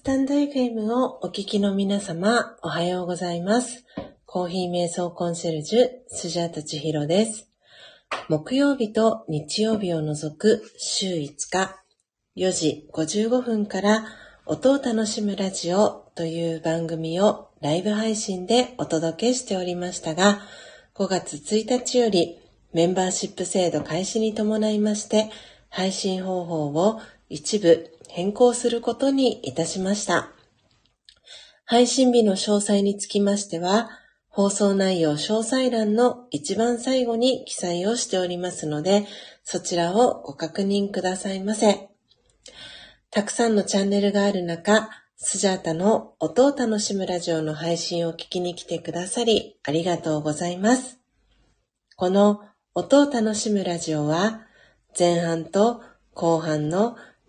スタンド FM をお聞きの皆様、おはようございます。コーヒー瞑想コンシェルジュ、スジャータチヒロです。木曜日と日曜日を除く週5日、4時55分から音を楽しむラジオという番組をライブ配信でお届けしておりましたが、5月1日よりメンバーシップ制度開始に伴いまして、配信方法を一部変更することにいたしました。配信日の詳細につきましては、放送内容詳細欄の一番最後に記載をしておりますので、そちらをご確認くださいませ。たくさんのチャンネルがある中、スジャータの音を楽しむラジオの配信を聞きに来てくださり、ありがとうございます。この音を楽しむラジオは、前半と後半の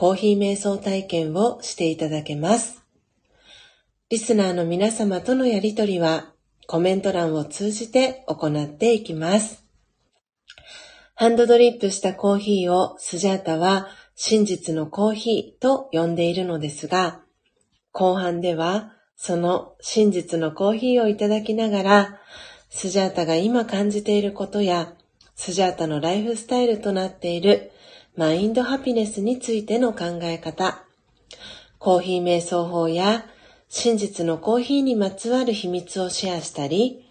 コーヒー瞑想体験をしていただけます。リスナーの皆様とのやりとりはコメント欄を通じて行っていきます。ハンドドリップしたコーヒーをスジャータは真実のコーヒーと呼んでいるのですが、後半ではその真実のコーヒーをいただきながら、スジャータが今感じていることや、スジャータのライフスタイルとなっているマインドハピネスについての考え方、コーヒー瞑想法や真実のコーヒーにまつわる秘密をシェアしたり、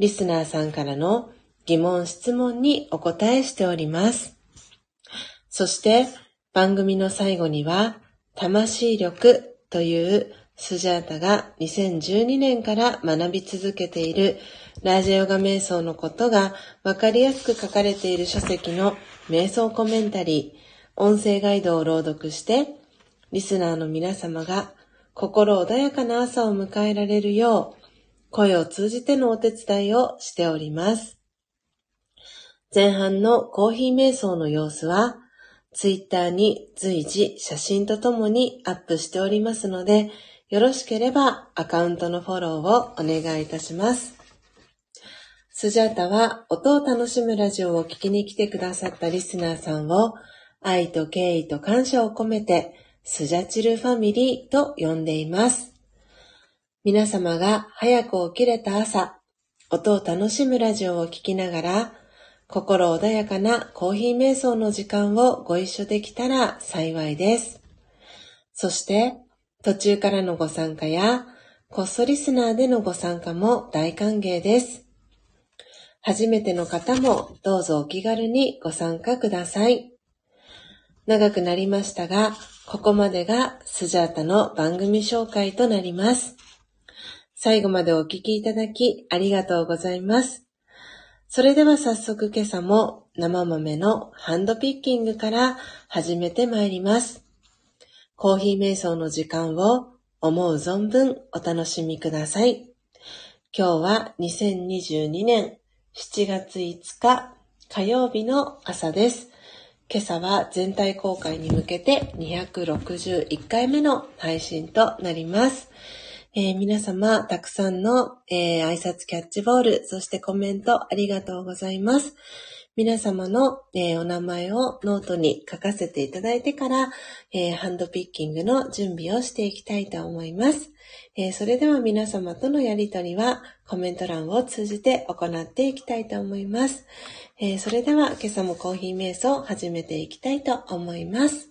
リスナーさんからの疑問質問にお答えしております。そして番組の最後には、魂力というスジャータが2012年から学び続けているラージャヨガ瞑想のことがわかりやすく書かれている書籍の瞑想コメンタリー、音声ガイドを朗読して、リスナーの皆様が心穏やかな朝を迎えられるよう、声を通じてのお手伝いをしております。前半のコーヒー瞑想の様子は、ツイッターに随時写真とともにアップしておりますので、よろしければアカウントのフォローをお願いいたします。スジャータは音を楽しむラジオを聞きに来てくださったリスナーさんを愛と敬意と感謝を込めてスジャチルファミリーと呼んでいます。皆様が早く起きれた朝、音を楽しむラジオを聞きながら心穏やかなコーヒー瞑想の時間をご一緒できたら幸いです。そして途中からのご参加やコストリスナーでのご参加も大歓迎です。初めての方もどうぞお気軽にご参加ください。長くなりましたが、ここまでがスジャータの番組紹介となります。最後までお聞きいただきありがとうございます。それでは早速今朝も生豆のハンドピッキングから始めてまいります。コーヒー瞑想の時間を思う存分お楽しみください。今日は2022年7月5日火曜日の朝です。今朝は全体公開に向けて261回目の配信となります。えー皆様、たくさんの、えー挨拶キャッチボール、そしてコメントありがとうございます。皆様の、えーお名前をノートに書かせていただいてから、えハンドピッキングの準備をしていきたいと思います。えーそれでは皆様とのやりとりはコメント欄を通じて行っていきたいと思います。えーそれでは今朝もコーヒー瞑想を始めていきたいと思います。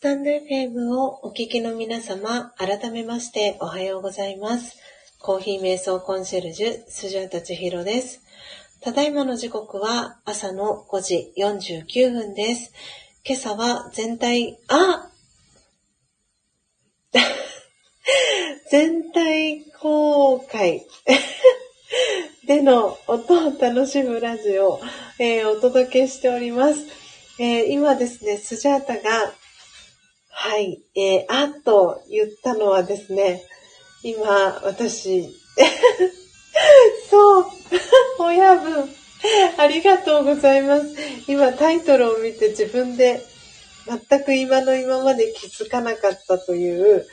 スタンド FM をお聞きの皆様、改めましておはようございます。コーヒー瞑想コンシェルジュ、スジャータチヒロです。ただいまの時刻は朝の5時49分です。今朝は全体、あ 全体公開 での音を楽しむラジオを、えー、お届けしております。えー、今ですね、スジャータが、はい、えー、あっと言ったのはですね、今、私、そう、親分、ありがとうございます。今、タイトルを見て自分で全く今の今まで気づかなかったという、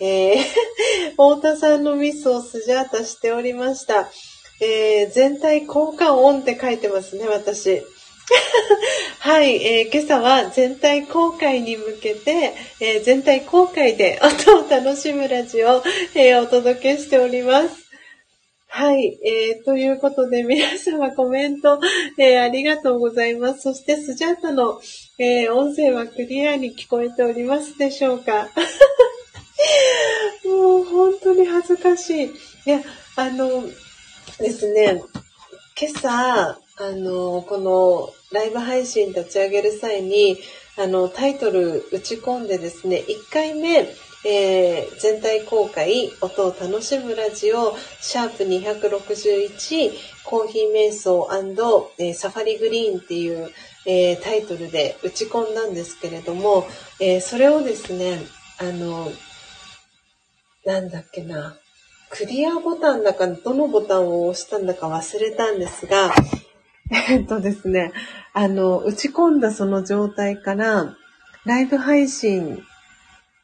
えー、太田さんのミスをスジャータしておりました。えー、全体効果音って書いてますね、私。はい、えー、今朝は全体公開に向けて、えー、全体公開で音を楽しむラジオを、えー、お届けしております。はい、えー、ということで皆様コメント、えー、ありがとうございます。そしてスジャータの、えー、音声はクリアに聞こえておりますでしょうか もう本当に恥ずかしい。いや、あのですね、今朝、あの、このライブ配信立ち上げる際に、あの、タイトル打ち込んでですね、1回目、えー、全体公開、音を楽しむラジオ、シャープ261、コーヒー瞑想、え、サファリグリーンっていう、えー、タイトルで打ち込んだんですけれども、えそれをですね、あの、なんだっけな、クリアボタンだか、どのボタンを押したんだか忘れたんですが、えっとですね、あの、打ち込んだその状態から、ライブ配信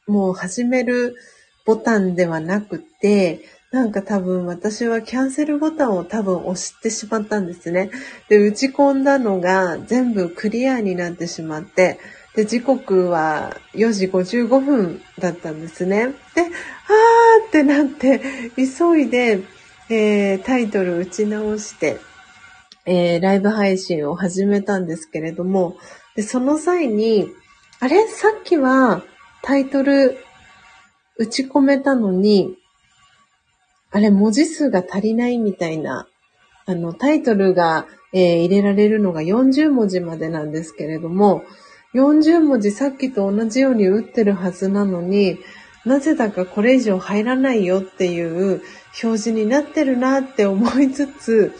もう始めるボタンではなくて、なんか多分私はキャンセルボタンを多分押してしまったんですね。で、打ち込んだのが全部クリアになってしまって、で、時刻は4時55分だったんですね。で、あーってなって、急いで、えー、タイトル打ち直して、えー、ライブ配信を始めたんですけれども、でその際に、あれ？さっきはタイトル打ち込めたのに、あれ？文字数が足りないみたいな、あの、タイトルが、えー、入れられるのが40文字までなんですけれども、40文字さっきと同じように打ってるはずなのに、なぜだかこれ以上入らないよっていう表示になってるなって思いつつ、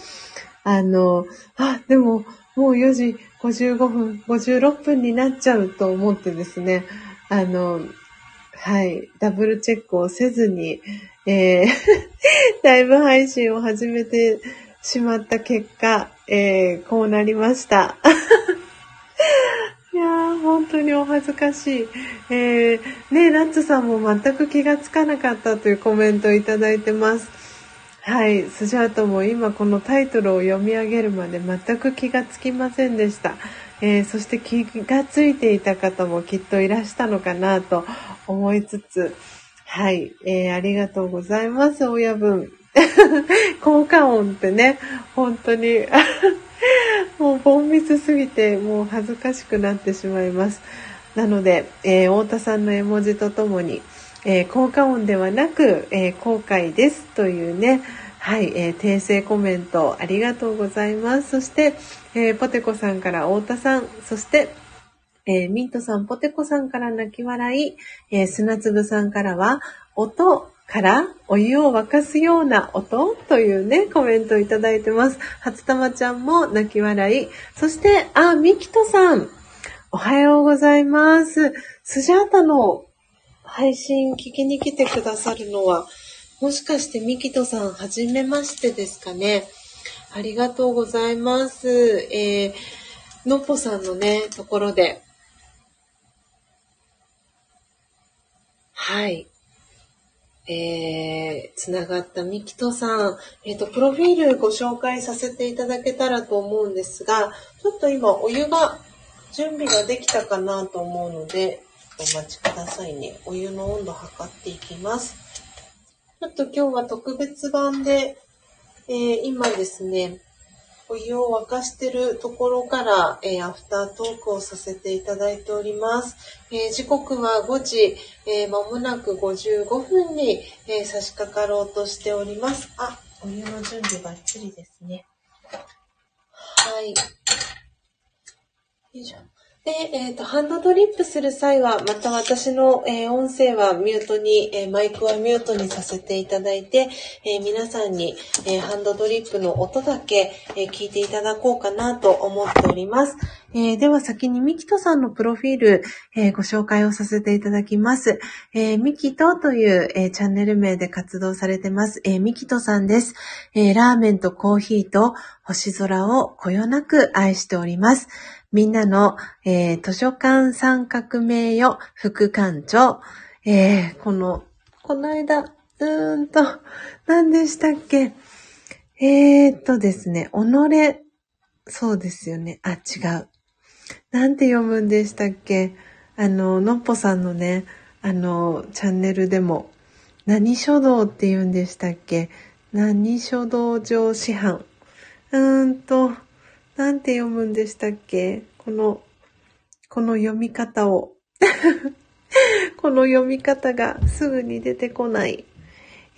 あの、あ、でも、もう4時55分、56分になっちゃうと思ってですね、あの、はい、ダブルチェックをせずに、えー、ライブ配信を始めてしまった結果、えー、こうなりました。いやー、本当にお恥ずかしい。えー、ねナッツさんも全く気がつかなかったというコメントをいただいてます。はい、スジャートも今このタイトルを読み上げるまで全く気がつきませんでした。えー、そして気がついていた方もきっといらしたのかなと思いつつ、はい、えー、ありがとうございます、親分。効果音ってね、本当に もうボンミスすぎて、もう恥ずかしくなってしまいます。なので、えー、太田さんの絵文字とともに、えー、効果音ではなく、えー、後悔ですというね、はい、えー、訂正コメントありがとうございます。そして、えー、ポテコさんから太田さん、そして、えー、ミントさん、ポテコさんから泣き笑い、えー、砂粒さんからは、音からお湯を沸かすような音というね、コメントをいただいてます。初玉ちゃんも泣き笑い。そして、あ、ミキトさん、おはようございます。スジャータの配信聞きに来てくださるのは、もしかしてミキトさん、はじめましてですかね？ありがとうございます。えー、のっぽさんのね、ところで。はい。えー、つながったミキトさん。えっ、ー、と、プロフィールご紹介させていただけたらと思うんですが、ちょっと今お湯が、準備ができたかなと思うので、お待ちくださいね。お湯の温度測っていきます。ちょっと今日は特別版で、えー、今ですね、お湯を沸かしてるところから、えー、アフタートークをさせていただいております。えー、時刻は5時、えー、間もなく55分に、え差し掛かろうとしております。あ、お湯の準備バッチリですね。はい。よいしょ。で、えっ、ー、と、ハンドドリップする際は、また私の、えー、音声はミュートに、えー、マイクはミュートにさせていただいて、え皆さんに、えハンドドリップの音だけ、え聞いていただこうかなと思っております。えでは先にミキトさんのプロフィール、えご紹介をさせていただきます。えミキトという、えチャンネル名で活動されてます。えミキトさんです、えラーメンとコーヒーと星空をこよなく愛しております。みんなの、えー、図書館参画名誉副館長、えー、この、この間、うーんと、何でしたっけ？えー、っとですね、己、そうですよね。あ、違う。なんて読むんでしたっけ？あの、のっぽさんのね、あの、チャンネルでも、何書道って言うんでしたっけ？何書道上師範。うーんと、なんて読むんでしたっけ？この、この読み方を。この読み方がすぐに出てこない。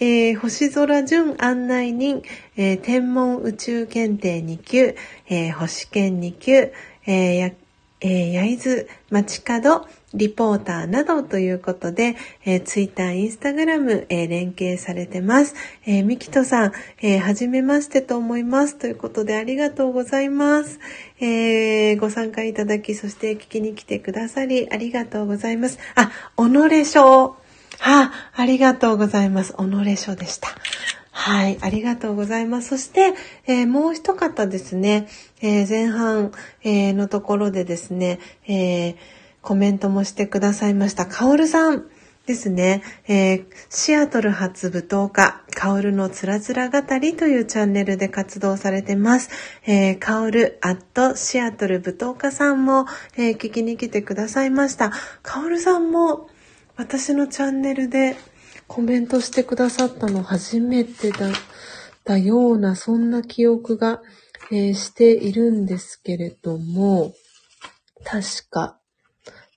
えー、星空順案内人、えー、天文宇宙検定2級、えー、星検2級、えー、えー、焼津街角リポーターなどということで、えー、ツイッター、インスタグラム、えー、連携されてます。えー、ミキトさん、えー、はじめましてと思います。ということで、ありがとうございます。えー、ご参加いただき、そして聞きに来てくださり、ありがとうございます。あ、己賞。はあ、りがとうございます。己書でした。はい、ありがとうございます。そして、えー、もう一方ですね、えー、前半、えー、のところでですね、えコメントもしてくださいました。カオルさんですね、えシアトル発舞踏家、カオルのつらつら語りというチャンネルで活動されてます。えカオルアットシアトル舞踏家さんも、え聞きに来てくださいました。カオルさんも私のチャンネルでコメントしてくださったの初めてだ、ったような、そんな記憶が、えー、しているんですけれども、確か、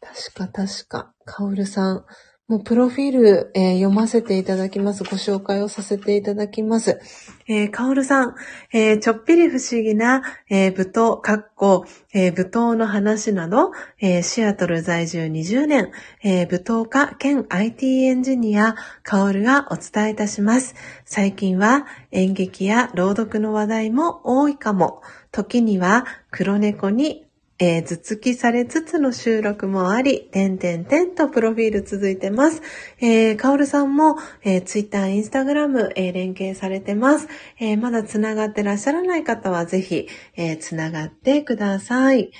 確か確か、カオルさん、もうプロフィール、えー、読ませていただきます。ご紹介をさせていただきます。えー、かおるさん、えー、ちょっぴり不思議な、えー、舞踏、かっこ、えー、舞踏の話など、えー、シアトル在住20年、えー、舞踏家兼 IT エンジニア、かおるがお伝えいたします。最近は演劇や朗読の話題も多いかも。時には黒猫にえー、頭突きされつつの収録もあり、点々点とプロフィール続いてます。えー、かおるさんも、えー、ツイッター、インスタグラム、えー、連携されてます。えー、まだ繋がってらっしゃらない方はぜひ、えー、繋がってください。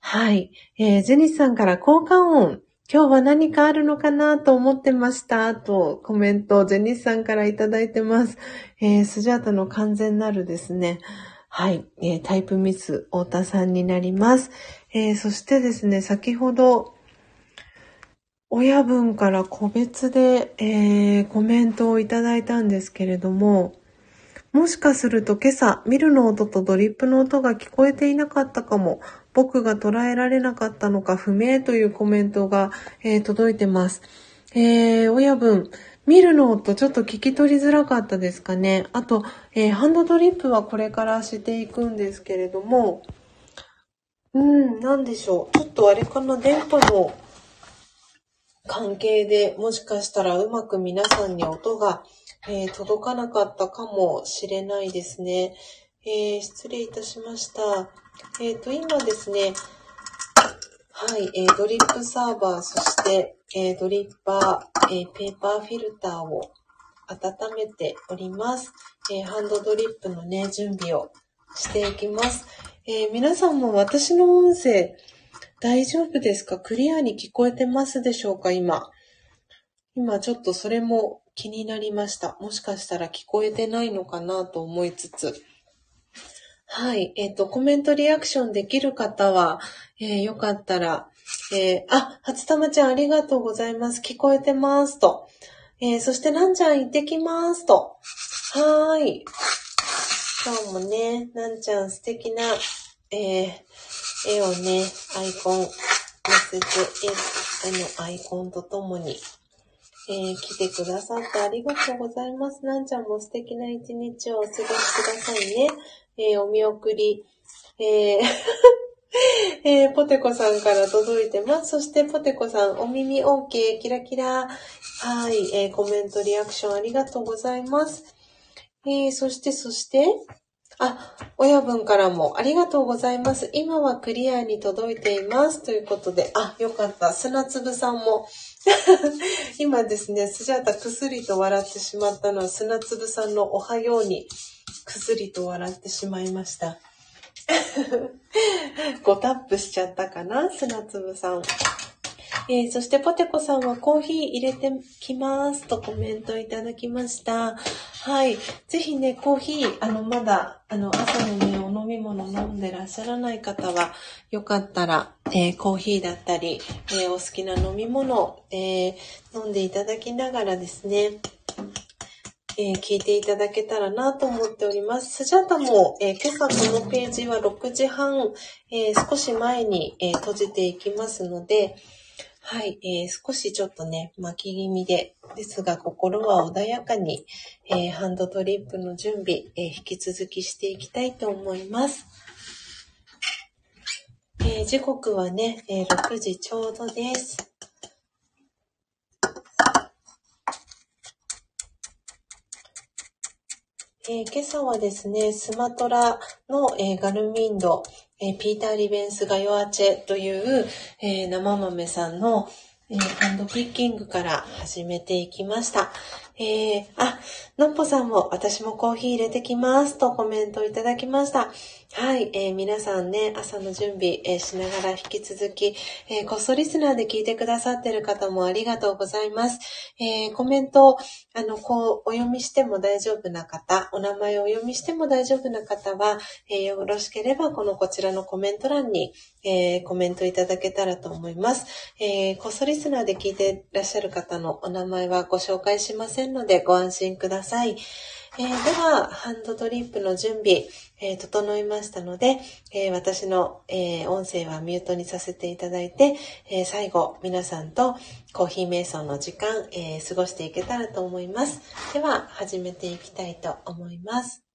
はい。えー、ジェニスさんから交換音。今日は何かあるのかなと思ってました。とコメントを、ジェニスさんからいただいてます。えー、スジャータの完全なるですね。はい、えー、タイプミス、太田さんになります。えー、そしてですね、先ほど、親分から個別で、えー、コメントをいただいたんですけれども、もしかすると今朝、ミルの音とドリップの音が聞こえていなかったかも、僕が捉えられなかったのか不明というコメントが、えー、届いてます。えー、親分、見るのとちょっと聞き取りづらかったですかね。あと、えー、ハンドドリップはこれからしていくんですけれども、うん、なんでしょう。ちょっとあれかな、電波の関係でもしかしたらうまく皆さんに音が、えー、届かなかったかもしれないですね。えー、失礼いたしました。えっ、ー、と、今ですね、はい、えー、ドリップサーバー、そして、えー、ドリッパー、えー、ペーパーフィルターを温めております。えハンドドリップのね、準備をしていきます。え皆さんも私の音声大丈夫ですか？クリアに聞こえてますでしょうか？今。今ちょっとそれも気になりました。もしかしたら聞こえてないのかなと思いつつ。はい。えっ、ー、と、コメントリアクションできる方は、えー、よかったら、えー、あ、初玉ちゃんありがとうございます。聞こえてますと。えー、そして、なんちゃん行ってきますと。はーい。今日もね、なんちゃん素敵な、えー、絵をね、アイコン載せて、絵のアイコンとともに、えー、来てくださってありがとうございます。なんちゃんも素敵な一日をお過ごしくださいね。えー、お見送り、えー えー、ポテコさんから届いてます。そして、ポテコさん、お耳 OK、キラキラ。はい、えー、コメント、リアクションありがとうございます。えー、そして、そして、あ、親分からもありがとうございます。今はクリアに届いています。ということで、あ、よかった。砂粒さんも。今ですね、スジャータくすりと笑ってしまったのは砂粒さんのおはようにくすりと笑ってしまいました。ごタップしちゃったかな砂粒さん。えー、そしてポテコさんはコーヒー入れてきますとコメントいただきました。はい。ぜひね、コーヒー、あの、まだ、あの、朝のね、お飲み物飲んでらっしゃらない方は、よかったら、えー、コーヒーだったり、えー、お好きな飲み物、え飲んでいただきながらですね、えー、聞いていただけたらなと思っております。スジャタも、えー、今朝このページは6時半、えー、少し前に、え閉じていきますので、はい、え少しちょっとね、巻き気味で、ですが心は穏やかに、えハンドトリップの準備、え引き続きしていきたいと思います。え時刻はね、え6時ちょうどです。えー、今朝はですね、スマトラの、えー、ガルミンド、えー、ピーター・リベンス・ガヨアチェという、え生豆さんの、えハンドピッキングから始めていきました。えあ、のっぽさんも私もコーヒー入れてきますとコメントいただきました。はい、えー、皆さんね、朝の準備、えー、しながら引き続き、えー、こっそリスナーで聞いてくださってる方もありがとうございます。えコメント、あの、こう、お読みしても大丈夫な方、お名前をお読みしても大丈夫な方は、えよろしければ、このこちらのコメント欄に、えコメントいただけたらと思います。えこっそリスナーで聞いていらっしゃる方のお名前はご紹介しませんので、ご安心ください。えー、では、ハンドドリップの準備、えー、整いましたので、えー、私の、え音声はミュートにさせていただいて、え最後、皆さんとコーヒー瞑想の時間、え過ごしていけたらと思います。では、始めていきたいと思います。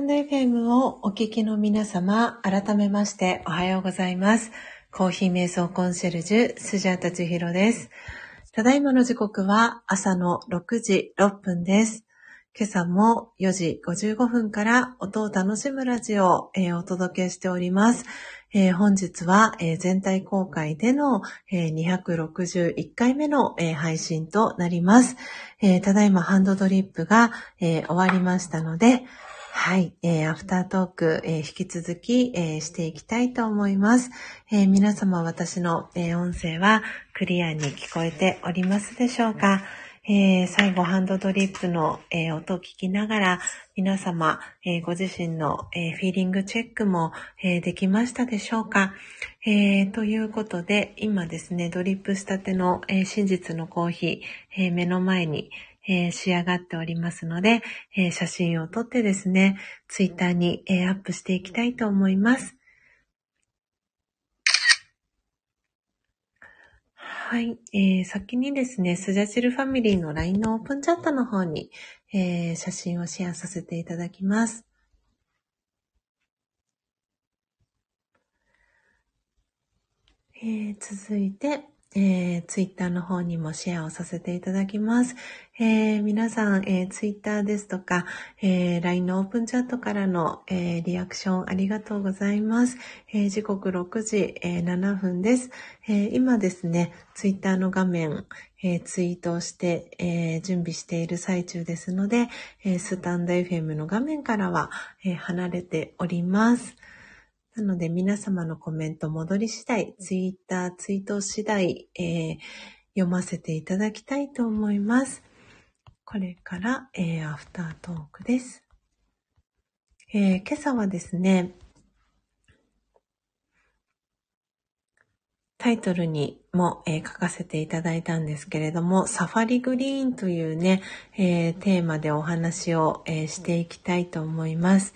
ンド FM をお聞きの皆様、改めましておはようございます。コーヒー瞑想コンシェルジュ、スジャータチヒロです。ただいまの時刻は朝の6時6分です。今朝も4時55分から音を楽しむラジオを、えー、お届けしております。えー、本日は、えー、全体公開での、え261回目の、え配信となります。えただいまハンドドリップが、え終わりましたので、はい、えー、アフタートーク、えー、引き続き、えー、していきたいと思います。え皆様私の、え音声はクリアに聞こえておりますでしょうか、えー最後ハンドドリップの、え音を聞きながら皆様、えご自身の、えフィーリングチェックも、えできましたでしょうか、えーということで今ですね、ドリップしたての、え真実のコーヒー、え目の前に、えー、仕上がっておりますので、えー、写真を撮ってですね、ツイッターに、えー、アップしていきたいと思います。はい、えー、先にですね、スジャチルファミリーの LINE のオープンチャットの方に、えー、写真をシェアさせていただきます。えー、続いて、えー、ツイッターの方にもシェアをさせていただきます。えー、皆さん、えー、ツイッターですとか、えー、LINE のオープンチャットからの、えー、リアクションありがとうございます。えー、時刻6時、えー、7分です、えー。今ですね、ツイッターの画面、えー、ツイートをして、えー、準備している最中ですので、えー、スタンド FM の画面からは、えー、離れております。なので皆様のコメント戻り次第、ツイッター、ツイート次第、えー、読ませていただきたいと思います。これから、えー、アフタートークです。えー、今朝はですね、タイトルにも、えー、書かせていただいたんですけれども、サファリグリーンというね、えー、テーマでお話を、えー、していきたいと思います。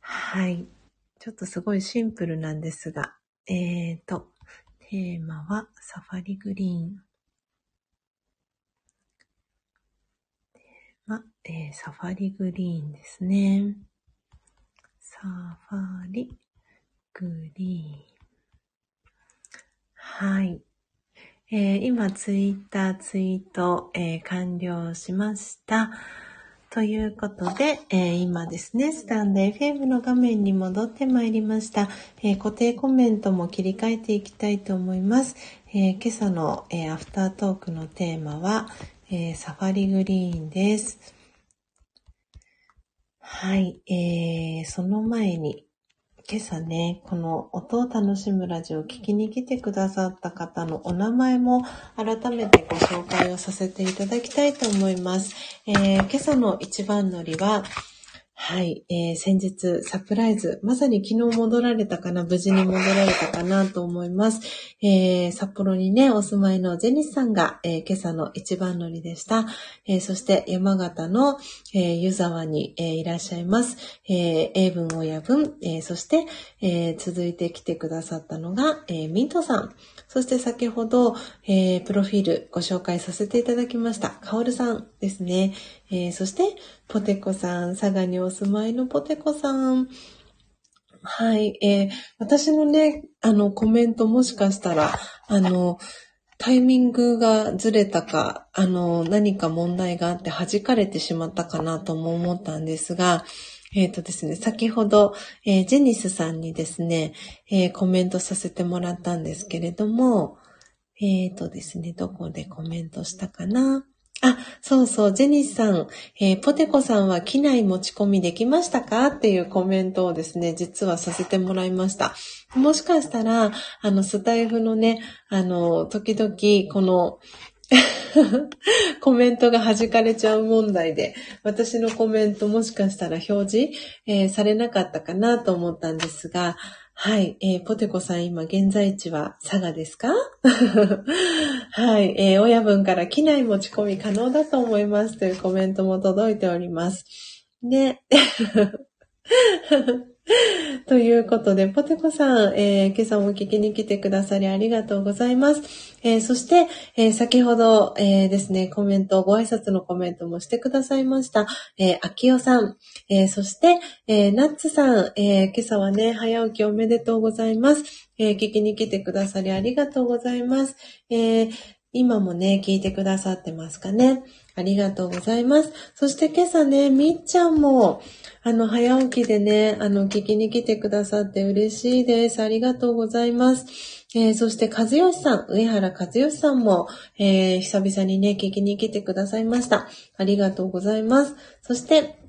はい。ちょっとすごいシンプルなんですが、えーと、テーマはサファリグリーン。テーマ、えー、サファリグリーンですね。サファリグリーン。はい。えー、今、ツイッターツイート、えー、完了しました。ということで、えー、今ですね、スタンド FM の画面に戻ってまいりました、えー、固定コメントも切り替えていきたいと思います。えー、今朝の、えアフタートークのテーマは、えサファリグリーンです。はい、えその前に、今朝ね、この音を楽しむラジオを聞きに来てくださった方のお名前も改めてご紹介をさせていただきたいと思います。えー、今朝の一番乗りは、はい、えー、先日サプライズ、まさに昨日戻られたかな、無事に戻られたかなと思います。えー、札幌にね、お住まいのゼニスさんが、えー、今朝の一番乗りでした。えー、そして山形の、え、湯沢に、え、いらっしゃいます。え、英文親分、え、そして、え、続いて来てくださったのが、え、ミントさん。そして先ほど、えー、プロフィールご紹介させていただきました。カオルさんですね。えー、そして、ポテコさん、佐賀にお住まいのポテコさん。はい、えー、私のね、あの、コメントもしかしたら、あの、タイミングがずれたか、あの、何か問題があって弾かれてしまったかなとも思ったんですが、えっ、ー、とですね、先ほど、えー、ジェニスさんにですね、えー、コメントさせてもらったんですけれども、えっ、とですね、どこでコメントしたかな？あ、そうそう、ジェニスさん、えポテコさんは機内持ち込みできましたか？っていうコメントをですね、実はさせてもらいました。もしかしたら、あの、スタイフのね、あの、時々、この、コメントが弾かれちゃう問題で、私のコメントもしかしたら表示、えー、されなかったかなと思ったんですが、はい、えー、ポテコさん今現在地は佐賀ですか？はい、えー、親分から機内持ち込み可能だと思いますというコメントも届いております。で、ということで、ポテコさん、えー、今朝も聞きに来てくださりありがとうございます。えー、そして、えー、先ほど、えですね、コメント、ご挨拶のコメントもしてくださいました。えー、秋代さん、えそして、えナッツさん、え今朝はね、早起きおめでとうございます。え聞きに来てくださりありがとうございます。え今もね、聞いてくださってますかね。ありがとうございます。そして今朝ね、みっちゃんも、あの、早起きでね、あの、聞きに来てくださって嬉しいです。ありがとうございます。えー、そして、和義さん、上原和義さんも、えー、久々にね、聞きに来てくださいました。ありがとうございます。そして、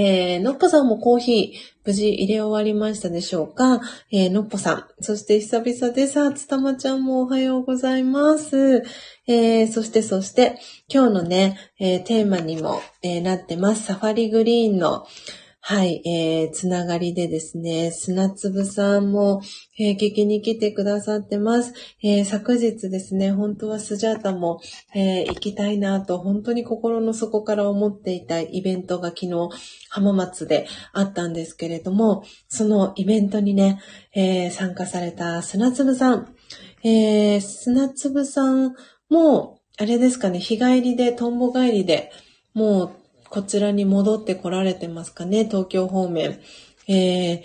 えー、のっぽさんもコーヒー、無事入れ終わりましたでしょうか？えー、のっぽさん。そして久々でさ、つたまちゃんもおはようございます。えー、そしてそして、今日のね、えー、テーマにも、え、なってます。サファリグリーンの、はい、えー、つながりでですね、砂粒さんも、えー、聞きに来てくださってます。えー、昨日ですね、本当はスジャータも、えー、行きたいなと、本当に心の底から思っていたイベントが昨日、浜松であったんですけれども、そのイベントにね、えー、参加された砂粒さん、えー、砂粒さんも、あれですかね、日帰りで、トンボ帰りで、もうこちらに戻って来られてますかね、東京方面。えー、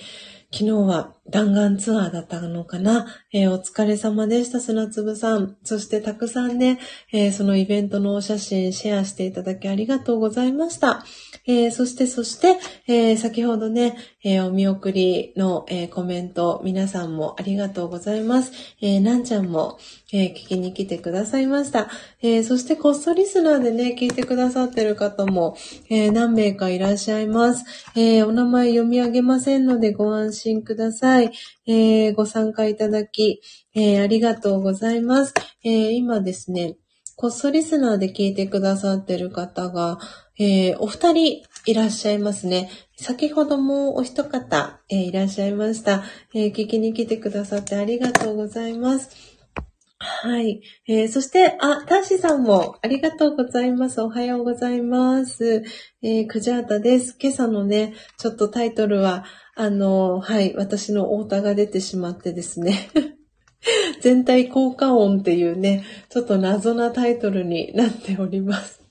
昨日は弾丸ツアーだったのかな、えー、お疲れ様でした、砂粒さん。そしてたくさんね、えー、そのイベントのお写真シェアしていただきありがとうございました。えー、そして、そして、え先ほどね、えお見送りの、えコメント、皆さんもありがとうございます。えなんちゃんも、え聞きに来てくださいました。えそして、こっそリスナーでね、聞いてくださってる方も、え何名かいらっしゃいます。えお名前読み上げませんのでご安心ください。えご参加いただき、えありがとうございます。え今ですね、こっそリスナーで聞いてくださってる方が、えー、お二人いらっしゃいますね。先ほどもお一方、えー、いらっしゃいました、えー、聞きに来てくださってありがとうございます。はい。えー、そして、あ、ターシさんもありがとうございます。おはようございます。えー、クジャータです。今朝のね、ちょっとタイトルは、あの、はい、私の太田が出てしまってですね。全体効果音っていうね、ちょっと謎なタイトルになっております。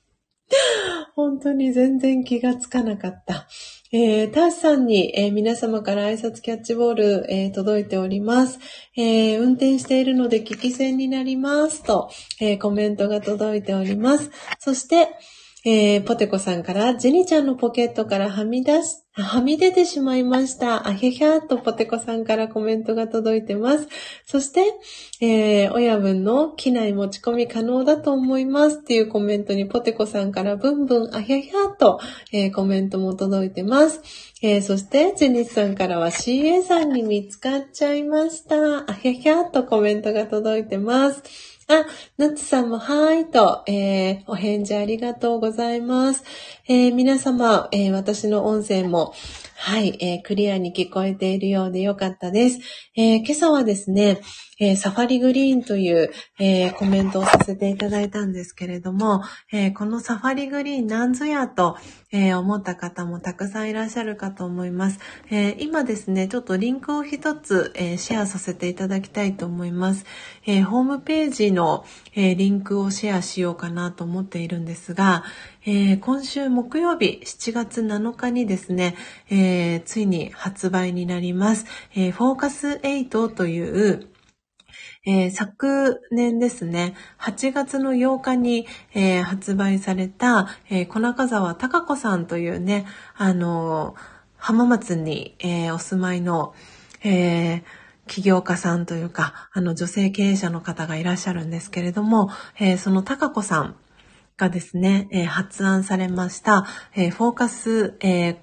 本当に全然気がつかなかった。えー、ターシさんに、えー、皆様から挨拶キャッチボール、えー、届いております。えー、運転しているので危機戦になりますと、えコメントが届いております。そして、えー、ポテコさんから、ジェニちゃんのポケットからはみ出す、はみ出てしまいました。あひゃひゃーとポテコさんからコメントが届いてます。そして、えー、親分の機内持ち込み可能だと思いますっていうコメントにポテコさんからブンブンあひゃひゃーと、えー、コメントも届いてます。えー、そして、ジェニスさんからは CA さんに見つかっちゃいました。あひゃひゃーとコメントが届いてます。あ、ナッツさんもはーいと、えー、お返事ありがとうございます。えー、皆様、えー、私の音声も、はい、えー、クリアに聞こえているようでよかったです。えー、今朝はですね、えー、サファリグリーンという、えコメントをさせていただいたんですけれども、えこのサファリグリーンなんぞやと、え思った方もたくさんいらっしゃるかと思います。え今ですね、ちょっとリンクを一つ、えシェアさせていただきたいと思います。えホームページの、えリンクをシェアしようかなと思っているんですが、え、今週木曜日7月7日にですね、え、ついに発売になります。え、フォーカス8という、えー、昨年ですね、8月の8日に、えー、発売された、えー、小中沢隆子さんというね、あの浜松に、えお住まいの、え起業家さんというか、あの女性経営者の方がいらっしゃるんですけれども、えその高子さんがですね、え、発案されました、え、フォーカス、えー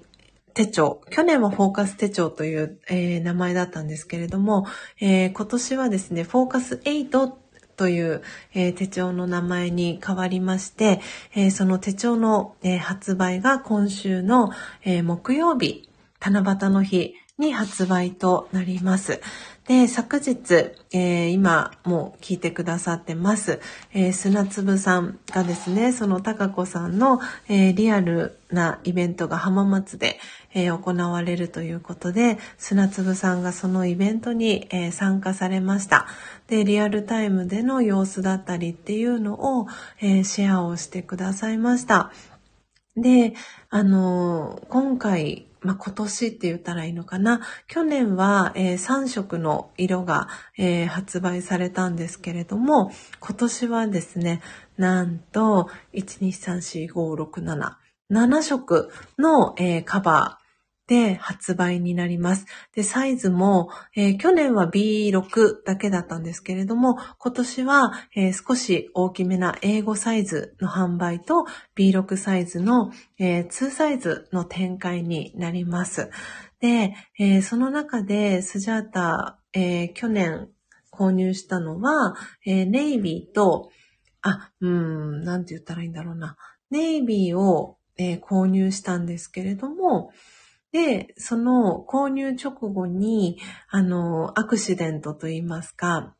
手帳。去年はフォーカス手帳という、えー、名前だったんですけれども、えー、今年はですね、フォーカス8という、えー、手帳の名前に変わりまして、え、その手帳の、え、発売が今週の、え木曜日、七夕の日に発売となります。で、昨日、えー、今も聞いてくださってます、えー、砂粒さんがですね、その高子さんの、えー、リアルなイベントが浜松で、え行われるということで、砂粒さんがそのイベントに、え参加されました。で、リアルタイムでの様子だったりっていうのを、えシェアをしてくださいました。で、あの今回、まあ、今年って言ったらいいのかな。去年は、えー、3色の色が、えー、発売されたんですけれども、今年はですね、なんと、1,2,3,4,5,6,7、7色の、えー、カバー、で発売になります。で、サイズも、えー、去年は B6 だけだったんですけれども、今年は、えー、少し大きめな英語サイズの販売と B6 サイズの、えー、2サイズの展開になります。で、えその中でスジャータ、え去年購入したのは、えネイビーと、あ、うん、なんて言ったらいいんだろうな。ネイビーを、え購入したんですけれども、で、その購入直後に、あの、アクシデントといいますか、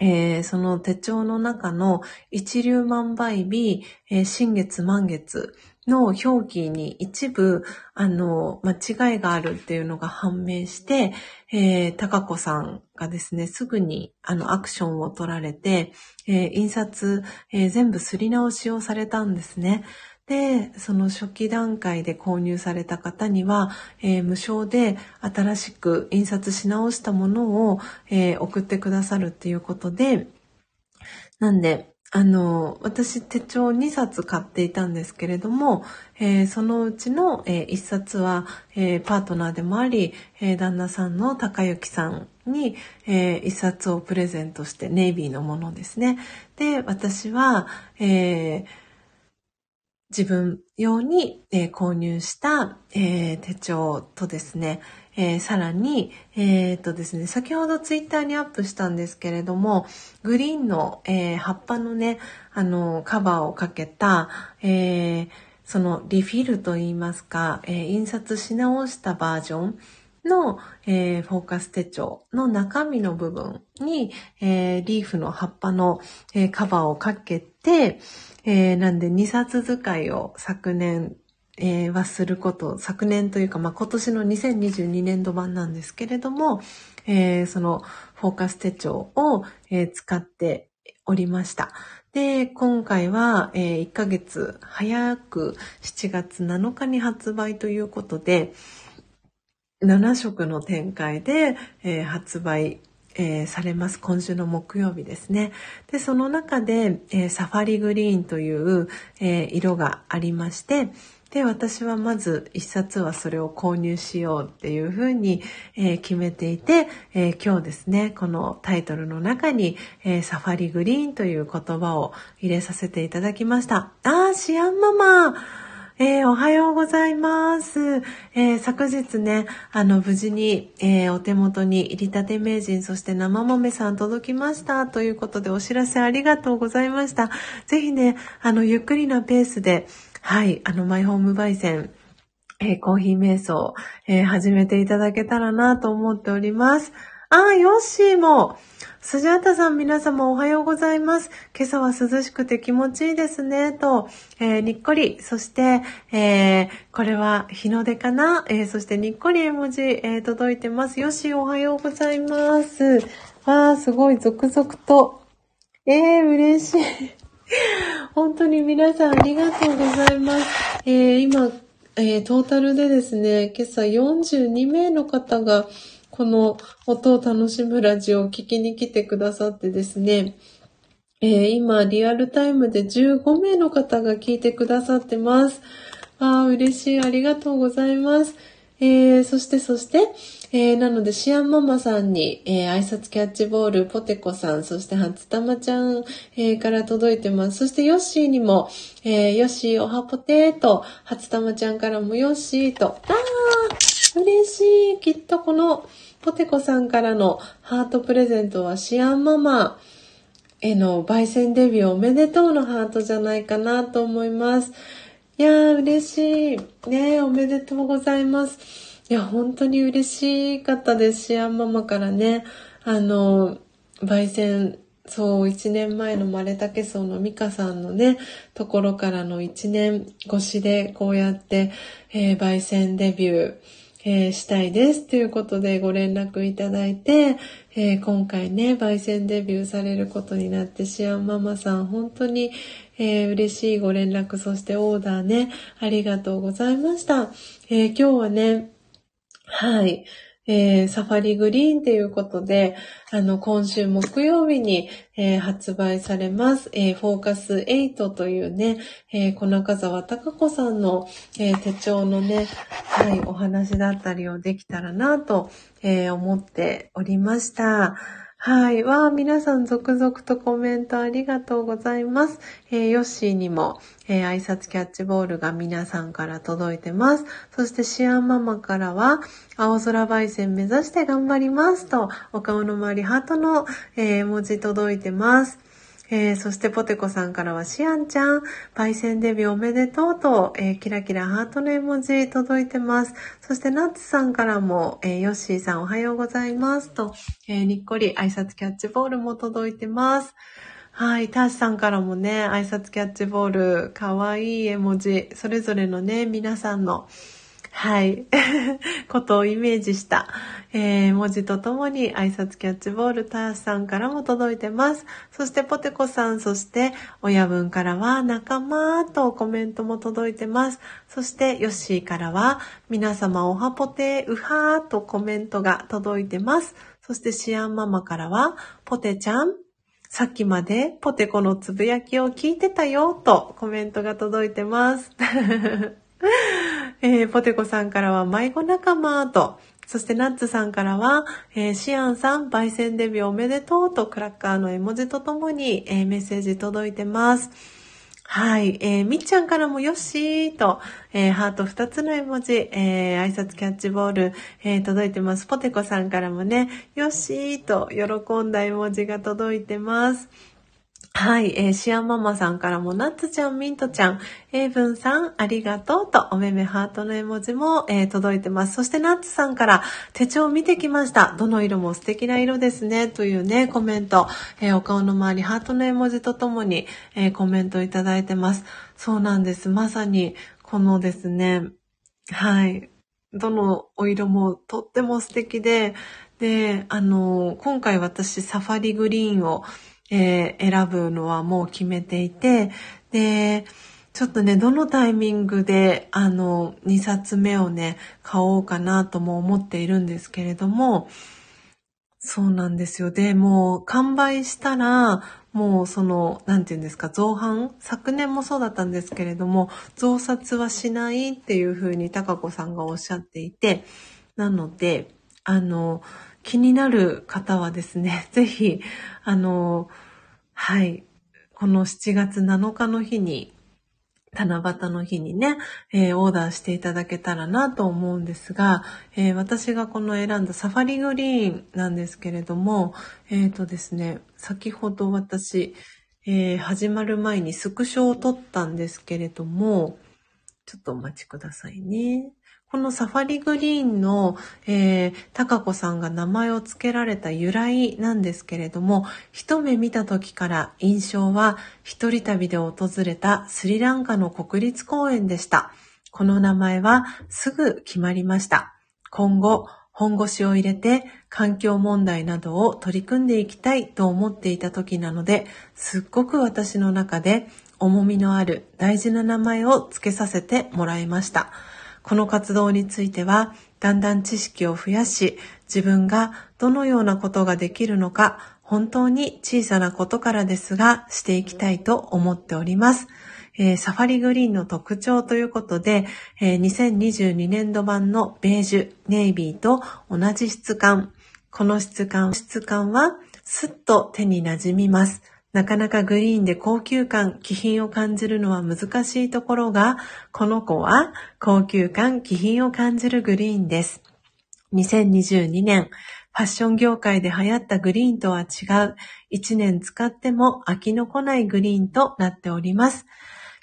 えー、その手帳の中の一粒万倍日、えー、新月満月の表記に一部、あの、間違いがあるっていうのが判明して、えー、高子さんがですね、すぐに、あの、アクションを取られて、えー、印刷、えー、全部すり直しをされたんですね。で、その初期段階で購入された方には、えー、無償で新しく印刷し直したものを、えー、送ってくださるっていうことで、なんで、あの、私手帳2冊買っていたんですけれども、えー、そのうちの、えー、1冊は、えー、パートナーでもあり、え旦那さんの高幸さんに、え1冊をプレゼントして、ネイビーのものですね。で、私は、えー自分用に、えー、購入した、えー、手帳とですね、えー、さらに、えっとですね、先ほどツイッターにアップしたんですけれども、グリーンの、え葉っぱのね、あの、カバーをかけた、えそのリフィルといいますか、え印刷し直したバージョンの、えフォーカス手帳の中身の部分に、えリーフの葉っぱの、えカバーをかけて、えー、なんで2冊使いを昨年、えー、はすること、昨年というか、まあ、今年の2022年度版なんですけれども、えー、そのフォーカス手帳を、えー、使っておりました。で、今回は、えー、1ヶ月早く7月7日に発売ということで、7色の展開で、えー、発売えー、されます。今週の木曜日ですね。で、その中で、えー、サファリグリーンという、え、色がありまして、で、私はまず一冊はそれを購入しようっていうふうに、え、決めていて、え、今日ですね、このタイトルの中に、え、サファリグリーンという言葉を入れさせていただきました。あー、シアンママえー、おはようございます。えー、昨日ね、あの、無事に、えー、お手元に入りたて名人、そして生豆さん届きました。ということで、お知らせありがとうございました。ぜひね、あの、ゆっくりなペースで、はい、あの、マイホーム焙煎、えコーヒー瞑想、え始めていただけたらなと思っております。あ、ヨッシーも。スジャータさん皆様おはようございます。今朝は涼しくて気持ちいいですね。と、えー、にっこり。そして、えー、これは日の出かな、えー、そしてにっこり絵文字、え届いてます。ヨッシーおはようございます。わー、すごい続々と。えー、嬉しい。本当に皆さんありがとうございます。え今、えトータルでですね、今朝42名の方が、この音を楽しむラジオを聞きに来てくださってですね、えー、今、リアルタイムで15名の方が聞いてくださってます。ああ、嬉しい。ありがとうございます。えー、そして、そして、えー、なので、シアンママさんに、えー、挨拶キャッチボール、ポテコさん、そして、初玉ちゃん、えー、から届いてます。そして、ヨッシーにも、えー、ヨッシーおはポテーと、初玉ちゃんからもヨッシーと、あー、嬉しい。きっとこの、ポテコさんからのハートプレゼントはシアンママへの焙煎デビューおめでとうのハートじゃないかなと思います。いやー、嬉しい。ねおめでとうございます。いや、本当に嬉しかったですし、アンママからね、あの、焙煎、そう、一年前のマレタケソウのミカさんのね、ところからの一年越しでこうやって、えー、焙煎デビュー、えー、したいですということでご連絡いただいて、えー、今回ね、焙煎デビューされることになって、シアンママさん、本当に、えー、嬉しいご連絡、そしてオーダーね、ありがとうございました。え今日はね、はい。えー、サファリグリーンということで、あの、今週木曜日に、えー、発売されます、えー、フォーカス8というね、え小中沢隆子さんの、え手帳のね、はい、お話だったりをできたらなと、え思っておりました。はい。わあ、皆さん続々とコメントありがとうございます。えー、ヨッシーにも、えー、挨拶キャッチボールが皆さんから届いてます。そしてシアンママからは、青空焙煎目指して頑張りますと、お顔の周りハートの、えー、文字届いてます。えー、そしてポテコさんからはシアンちゃん、パイセンデビューおめでとうと、えー、キラキラハートの絵文字届いてます。そしてナッツさんからも、えー、ヨッシーさんおはようございますと、えにっこり挨拶キャッチボールも届いてます。はい。ターシさんからもね、挨拶キャッチボール、かわいい絵文字、それぞれのね、皆さんの、はい。ことをイメージした、えー、文字とともに挨拶キャッチボールタースさんからも届いてます。そしてポテコさん、そして親分からは仲間とコメントも届いてます。そしてヨッシーからは皆様おはぽてうはーとコメントが届いてます。そしてシアンママからはポテちゃん、さっきまでポテコのつぶやきを聞いてたよとコメントが届いてます。えー、ポテコさんからは迷子仲間と、そしてナッツさんからは、えー、シアンさん、焙煎デビューおめでとうとクラッカーの絵文字とともに、えー、メッセージ届いてます。はい。えー、みっちゃんからもよっしーと、えー、ハート2つの絵文字、えー、挨拶キャッチボール、え、届いてます。ポテコさんからもね、よっしーと喜んだ絵文字が届いてます。はい、えー、シアママさんからも、ナッツちゃん、ミントちゃん、エイブンさん、ありがとうと、おめめハートの絵文字も、えー、届いてます。そして、ナッツさんから、手帳見てきました。どの色も素敵な色ですね。というね、コメント、えー、お顔の周り、ハートの絵文字とともに、えコメントいただいてます。そうなんです。まさに、このですね、はい、どのお色もとっても素敵で、で、あの、今回私、サファリグリーンを、えー、選ぶのはもう決めていて、で、ちょっとね、どのタイミングで、あの、2冊目をね、買おうかなとも思っているんですけれども、そうなんですよ。で、もう完売したら、もうその、なんて言うんですか、造反？昨年もそうだったんですけれども、増刷はしないっていうふうに高子さんがおっしゃっていて、なので、あの、気になる方はですね、ぜひ、あの、はい、この7月7日の日に、七夕の日にね、えー、オーダーしていただけたらなと思うんですが、えー、私がこの選んだサファリグリーンなんですけれども、えっ、ー、とですね、先ほど私、え始まる前にスクショを撮ったんですけれども、ちょっとお待ちくださいね。このサファリグリーンの、えー、高子さんが名前を付けられた由来なんですけれども、一目見た時から印象は一人旅で訪れたスリランカの国立公園でした。この名前はすぐ決まりました。今後、本腰を入れて環境問題などを取り組んでいきたいと思っていた時なので、すっごく私の中で重みのある大事な名前を付けさせてもらいました。この活動については、だんだん知識を増やし、自分がどのようなことができるのか、本当に小さなことからですが、していきたいと思っております。えー、サファリグリーンの特徴ということで、えー、2022年度版のベージュ、ネイビーと同じ質感。この質感、質感はスッと手に馴染みます。なかなかグリーンで高級感、気品を感じるのは難しいところが、この子は高級感、気品を感じるグリーンです。2022年、ファッション業界で流行ったグリーンとは違う、1年使っても飽きのこないグリーンとなっております。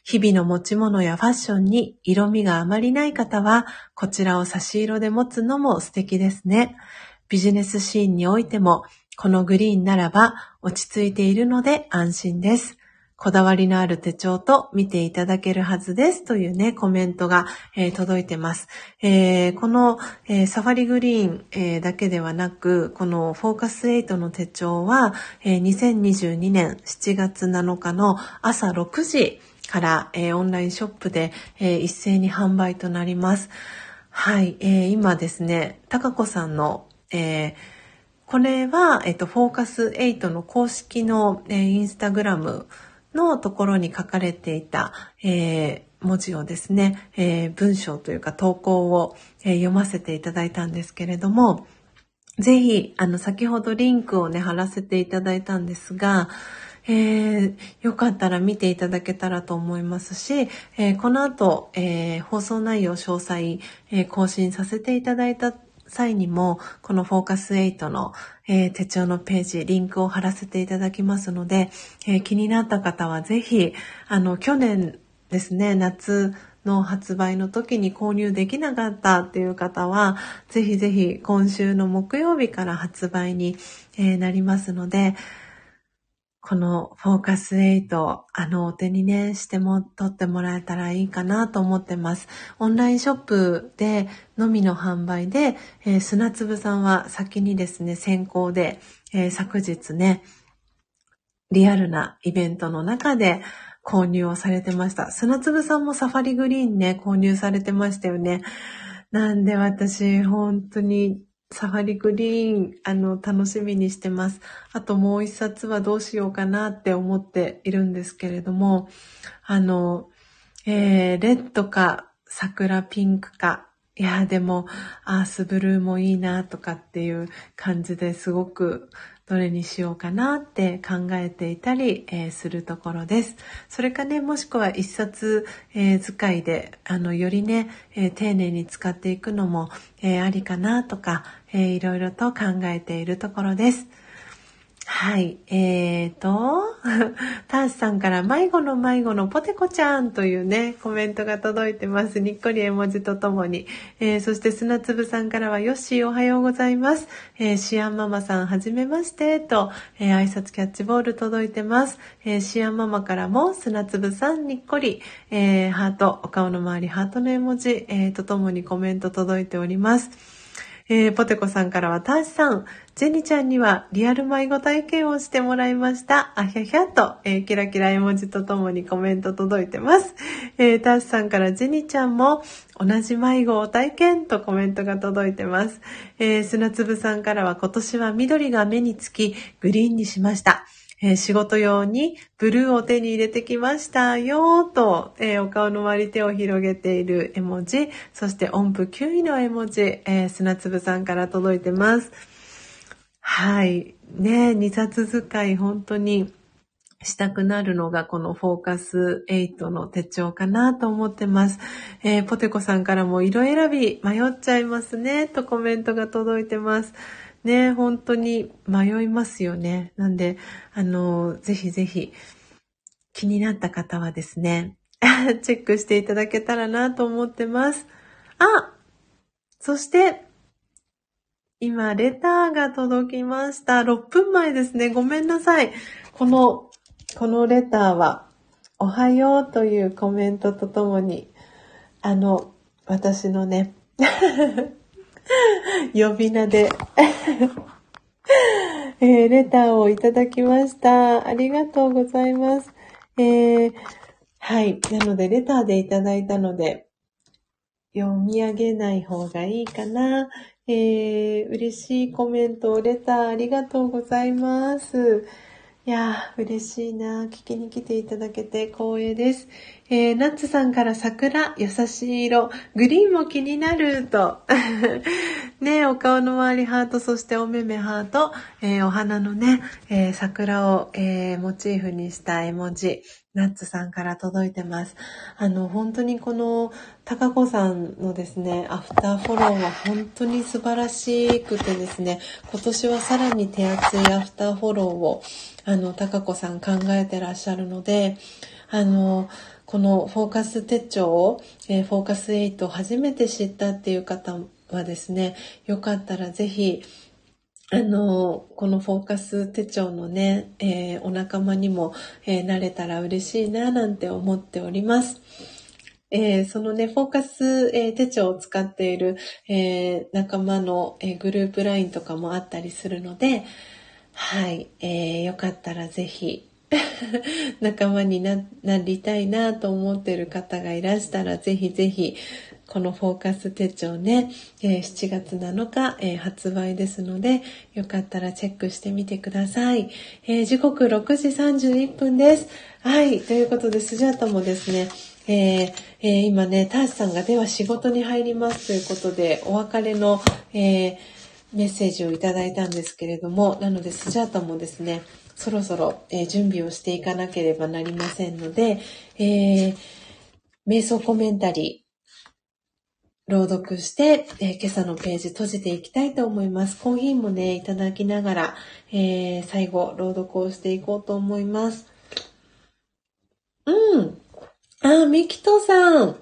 日々の持ち物やファッションに色味があまりない方は、こちらを差し色で持つのも素敵ですね。ビジネスシーンにおいても、このグリーンならば落ち着いているので安心です。こだわりのある手帳と見ていただけるはずですというね、コメントが、えー、届いてます。えー、この、えー、サファリグリーン、えだけではなく、このフォーカス8の手帳は、え2022年7月7日の朝6時から、えオンラインショップで、え一斉に販売となります。はい、え今ですね、高子さんの、えこれは、えっと、フォーカス8の公式の、えインスタグラムのところに書かれていた、えー、文字をですね、えー、文章というか投稿を、え、読ませていただいたんですけれども、ぜひ、あの、先ほどリンクをね、貼らせていただいたんですが、えー、よかったら見ていただけたらと思いますし、えー、この後、えー、放送内容詳細、え更新させていただいた際にも、このフォーカス8の、えー、手帳のページ、リンクを貼らせていただきますので、えー、気になった方はぜひ、あの、去年ですね、夏の発売の時に購入できなかったっていう方は、ぜひぜひ今週の木曜日から発売に、えー、なりますので、このフォーカス8、あの、お手にね、しても、取ってもらえたらいいかなと思ってます。オンラインショップで、のみの販売で、えー、砂粒さんは先にですね、先行で、えー、昨日ね、リアルなイベントの中で購入をされてました。砂粒さんもサファリグリーンね、購入されてましたよね。なんで私、本当にサファリグリーン、あの、楽しみにしてます。あともう一冊はどうしようかなって思っているんですけれども、あの、えー、レッドか桜ピンクか、いや、でも、アースブルーもいいなとかっていう感じですごくどれにしようかなって考えていたり、えー、するところです。それかね、もしくは一冊、えー、使いで、あの、よりね、えー、丁寧に使っていくのも、えありかなとか、えいろいろと考えているところです。はい。えーと、タースさんから迷子の迷子のポテコちゃんというね、コメントが届いてます。にっこり絵文字とともに。えー、そして砂粒さんからは、ヨッシーおはようございます。えー、シアンママさんはじめまして、と、えー、挨拶キャッチボール届いてます。えー、シアンママからも砂粒さんにっこり、えー、ハート、お顔の周りハートの絵文字、えー、とともにコメント届いております。えー、ポテコさんからは、ターシさん、ジェニちゃんにはリアル迷子体験をしてもらいました。あひゃひゃと、えー、キラキラ絵文字とともにコメント届いてます。えー、ターシさんからジェニちゃんも同じ迷子を体験とコメントが届いてます。えー、砂粒さんからは今年は緑が目につきグリーンにしました。えー、仕事用にブルーを手に入れてきましたよと、えー、お顔の周り手を広げている絵文字、そして音符9位の絵文字、えー、砂粒さんから届いてます。はい。ね、2冊使い本当にしたくなるのがこのフォーカス8の手帳かなと思ってます。えー、ポテコさんからも色選び迷っちゃいますねとコメントが届いてます。ね、本当に迷いますよね。なんで、あの、ぜひぜひ気になった方はですね、チェックしていただけたらなと思ってます。あそして、今、レターが届きました。6分前ですね。ごめんなさい。この、このレターは、おはようというコメントとともに、あの、私のね、呼び名で えー、レターをいただきました。ありがとうございます。えー、はい。なので、レターでいただいたので、読み上げない方がいいかな。えー、嬉しいコメント、レターありがとうございます。いやー、嬉しいな。聞きに来ていただけて光栄です。えー、ナッツさんから桜、優しい色、グリーンも気になると。ね、お顔の周りハート、そしてお目目ハート、えー、お花のね、えー、桜を、えーモチーフにした絵文字、ナッツさんから届いてます。あの、本当にこの、高子さんのですね、アフターフォローは本当に素晴らしくてですね、今年はさらに手厚いアフターフォローを、あの、高子さん考えてらっしゃるので、あの、このフォーカス手帳を、えー、フォーカス8を初めて知ったっていう方はですね、よかったらぜひ、あの、このフォーカス手帳のね、えー、お仲間にも、えー、なれたら嬉しいな、なんて思っております。えー、そのね、フォーカス、え手帳を使っている、え仲間の、えグループ LINE とかもあったりするので、はい、えよかったらぜひ、仲間になりたいなと思っている方がいらしたら、ぜひぜひ、このフォーカス手帳ね、えー、7月7日、えー、発売ですので、よかったらチェックしてみてください。えー、時刻6時31分です。はい。ということで、スジャータもですね、ええ今ね、ターシさんがでは仕事に入りますということで、お別れの、えメッセージをいただいたんですけれども、なので、スジャータもですね、そろそろ、え準備をしていかなければなりませんので、え瞑想コメンタリー、朗読して、えー、今朝のページ閉じていきたいと思います。コーヒーもね、いただきながら、えー、最後、朗読をしていこうと思います。うん。あ、ミキトさん。フ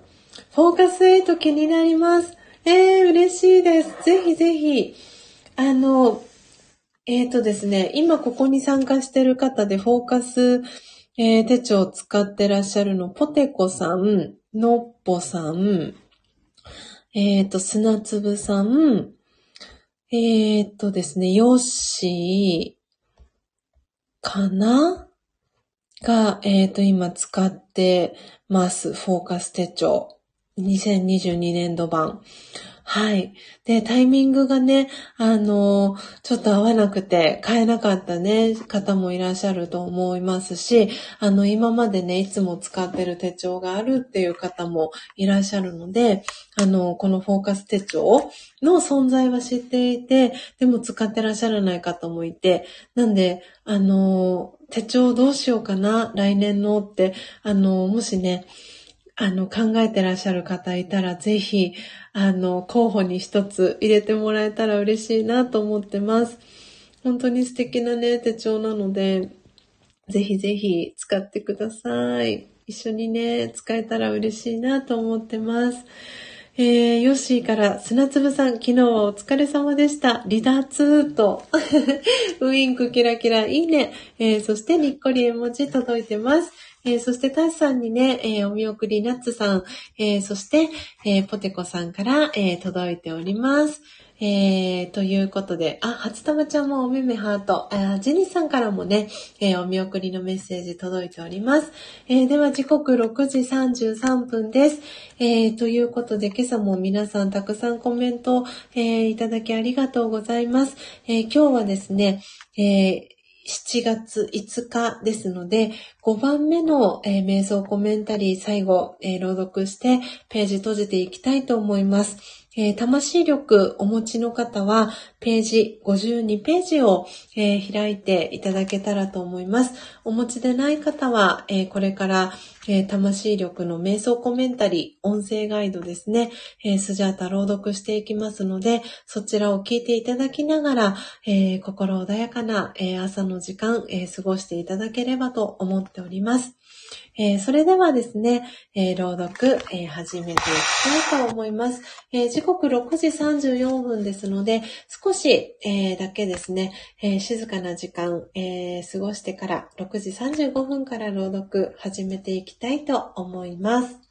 ォーカス8気になります。えー、嬉しいです。ぜひぜひ。あの、えっ、ー、とですね、今ここに参加してる方でフォーカス、えー、手帳を使ってらっしゃるの、ポテコさん、のっぽさん、えっ、ー、と、砂粒さん、えっ、ー、とですね、ヨッシーかな？が、えっ、ー、と、今使ってます。フォーカス手帳。2022年度版。はい。で、タイミングがね、あの、ちょっと合わなくて買えなかったね、方もいらっしゃると思いますし、あの、今までね、いつも使ってる手帳があるっていう方もいらっしゃるので、あの、このフォーカス手帳の存在は知っていて、でも使ってらっしゃらない方もいて、なんで、あの、手帳どうしようかな、来年のって、あの、もしね、あの、考えてらっしゃる方いたら、ぜひ、あの、候補に一つ入れてもらえたら嬉しいなと思ってます。本当に素敵なね、手帳なので、ぜひぜひ使ってください。一緒にね、使えたら嬉しいなと思ってます。えー、ヨッシーから砂粒さん、昨日はお疲れ様でした。離脱と。ウインクキラキラ、いいね。えー、そしてにっこり絵文字届いてます。えー、そしてタスさんにね、えー、お見送りナッツさん、えー、そして、えポテコさんから、え届いております。えー、ということで、あ、初玉ちゃんもおめめハート、あジェニーさんからもね、えー、お見送りのメッセージ届いております。えー、では時刻6時33分です。えー、ということで、今朝も皆さんたくさんコメント、え、いただきありがとうございます。え、今日はですね、え、7月5日ですので、5番目の、えー、瞑想コメンタリー最後、えー、朗読してページ閉じていきたいと思います。えー、魂力お持ちの方は、ページ52ページを、えー、開いていただけたらと思います。お持ちでない方は、えー、これから、え魂力の瞑想コメンタリー、音声ガイドですね、えスジャータ朗読していきますので、そちらを聞いていただきながら、え心穏やかな、え朝の時間、え過ごしていただければと思っております。えー、それではですね、えー、朗読、えー、始めていきたいと思います。え時刻6時34分ですので、少し、えだけですね、え静かな時間、え過ごしてから6時35分から朗読始めていきたいと思います。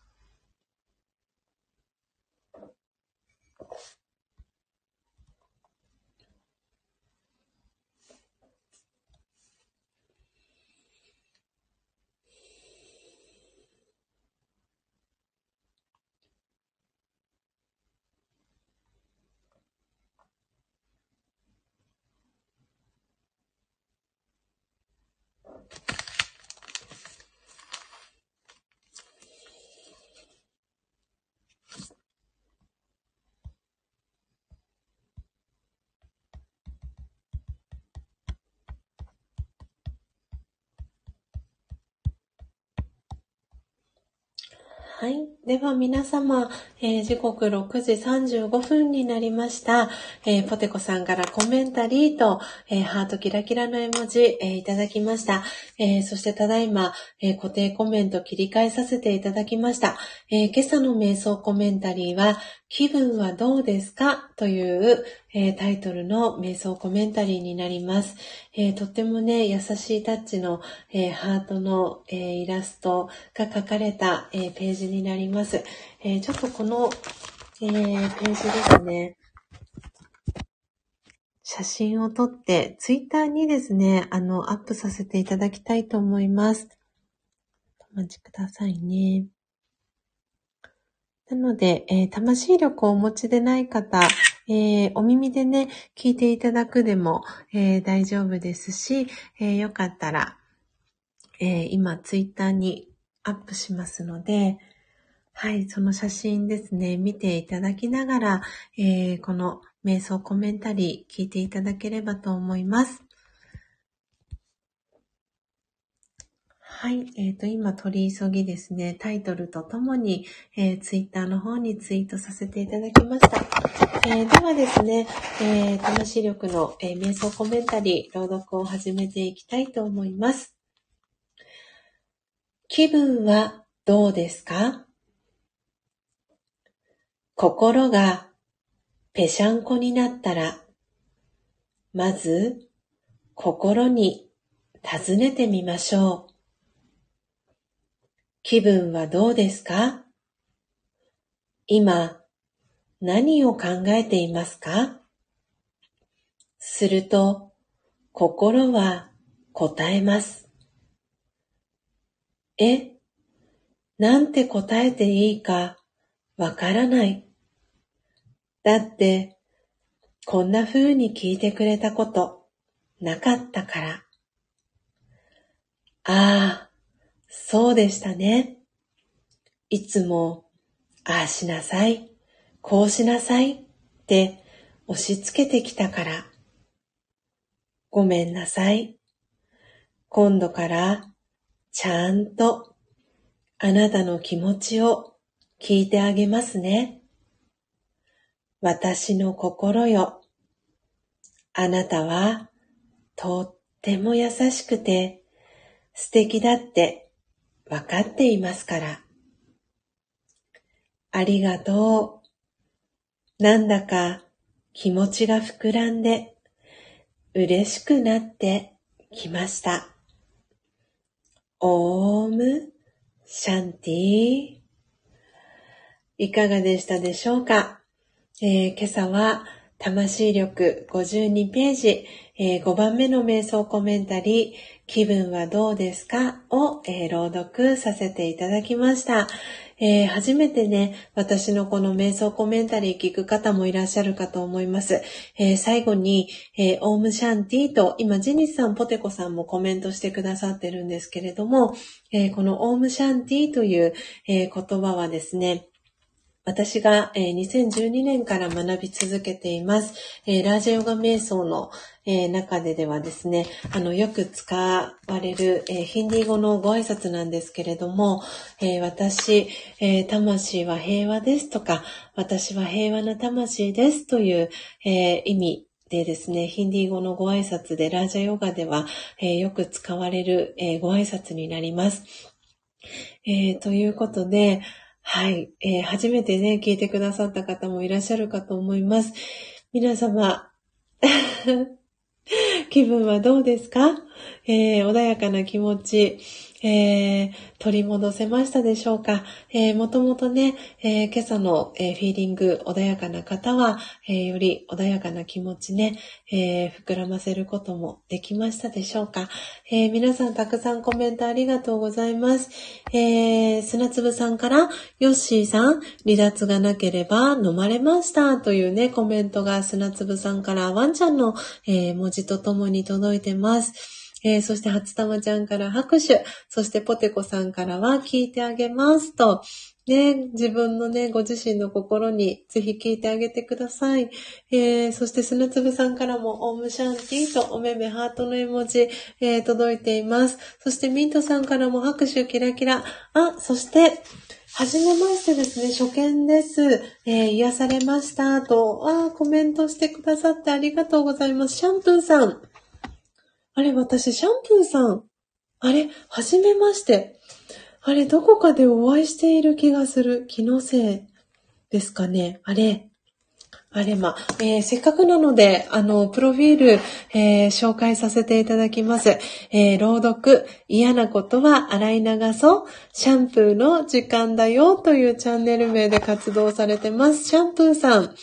はい。では皆様、えー、時刻6時35分になりました。えー、ポテコさんからコメンタリーと、えー、ハートキラキラの絵文字、えいただきました。えそしてただいま、え固定コメント切り替えさせていただきました。え今朝の瞑想コメンタリーは、気分はどうですか？という、えタイトルの瞑想コメンタリーになります。えとってもね、優しいタッチの、えハートの、えイラストが書かれた、えページになります。えちょっとこの、えページですね。写真を撮って、ツイッターにですね、あの、アップさせていただきたいと思います。お待ちくださいね。なので、えー、魂力をお持ちでない方、えー、お耳でね、聞いていただくでも、えー、大丈夫ですし、えよかったら、え今ツイッターにアップしますので、はい、その写真ですね、見ていただきながら、えこの瞑想コメンタリー聞いていただければと思います。はい。えっ、ー、と、今取り急ぎですね、タイトルとともに、えー、ツイッターの方にツイートさせていただきました。えー、ではですね、えー、魂力の、えー、瞑想コメンタリー、朗読を始めていきたいと思います。気分はどうですか？心がぺしゃんこになったら、まず心に尋ねてみましょう。気分はどうですか？今、何を考えていますか？すると、心は答えます。え、なんて答えていいかわからない。だって、こんな風に聞いてくれたことなかったから。ああ、そうでしたね。いつも、ああしなさい、こうしなさいって押し付けてきたから。ごめんなさい。今度からちゃんとあなたの気持ちを聞いてあげますね。私の心よ。あなたはとっても優しくて素敵だってわかっていますから。ありがとう。なんだか気持ちが膨らんで嬉しくなってきました。オームシャンティいかがでしたでしょうか、えー、今朝は魂力52ページ、えー、5番目の瞑想コメンタリー、気分はどうですか？を、えー、朗読させていただきました。えー、初めてね、私のこの瞑想コメンタリー聞く方もいらっしゃるかと思います。えー、最後に、え、オームシャンティと、今、ジニスさん、ポテコさんもコメントしてくださってるんですけれども、えこのオームシャンティという、え言葉はですね、私が、えー、2012年から学び続けています。ラージャヨガ瞑想の、中でではですね、あの、よく使われる、ヒンディー語のご挨拶なんですけれども、私、魂は平和ですとか、私は平和な魂ですという、意味でですね、ヒンディー語のご挨拶で、ラージャヨガでは、えよく使われる、えご挨拶になります。えということで、はい、えー、初めてね、聞いてくださった方もいらっしゃるかと思います。皆様、気分はどうですか、えー、穏やかな気持ち、えー、取り戻せましたでしょうか、えー、もともとね、えー、今朝の、えー、フィーリング穏やかな方は、えー、より穏やかな気持ちね、えー、膨らませることもできましたでしょうか、えー、皆さんたくさんコメントありがとうございます。えー、砂粒さんから、ヨッシーさん、離脱がなければ飲まれましたというね、コメントが砂粒さんからワンちゃんの、えー、文字とともに届いてます。えー、そして初玉ちゃんから拍手、そしてポテコさんからは聞いてあげますと、ね、自分のね、ご自身の心にぜひ聞いてあげてください。えー、そして砂粒さんからもオームシャンティとおめめハートの絵文字、えー、届いています。そしてミントさんからも拍手キラキラ。あ、そして、はじめましてですね、初見です。えー、癒されましたと、あコメントしてくださってありがとうございます。シャンプーさん。あれ、私、シャンプーさん。あれ、はじめまして。あれ、どこかでお会いしている気がする。気のせいですかね。あれ。あれま、えー、せっかくなので、あの、プロフィール、えー、紹介させていただきます。えー、朗読、嫌なことは洗い流そう、シャンプーの時間だよというチャンネル名で活動されてます。シャンプーさん。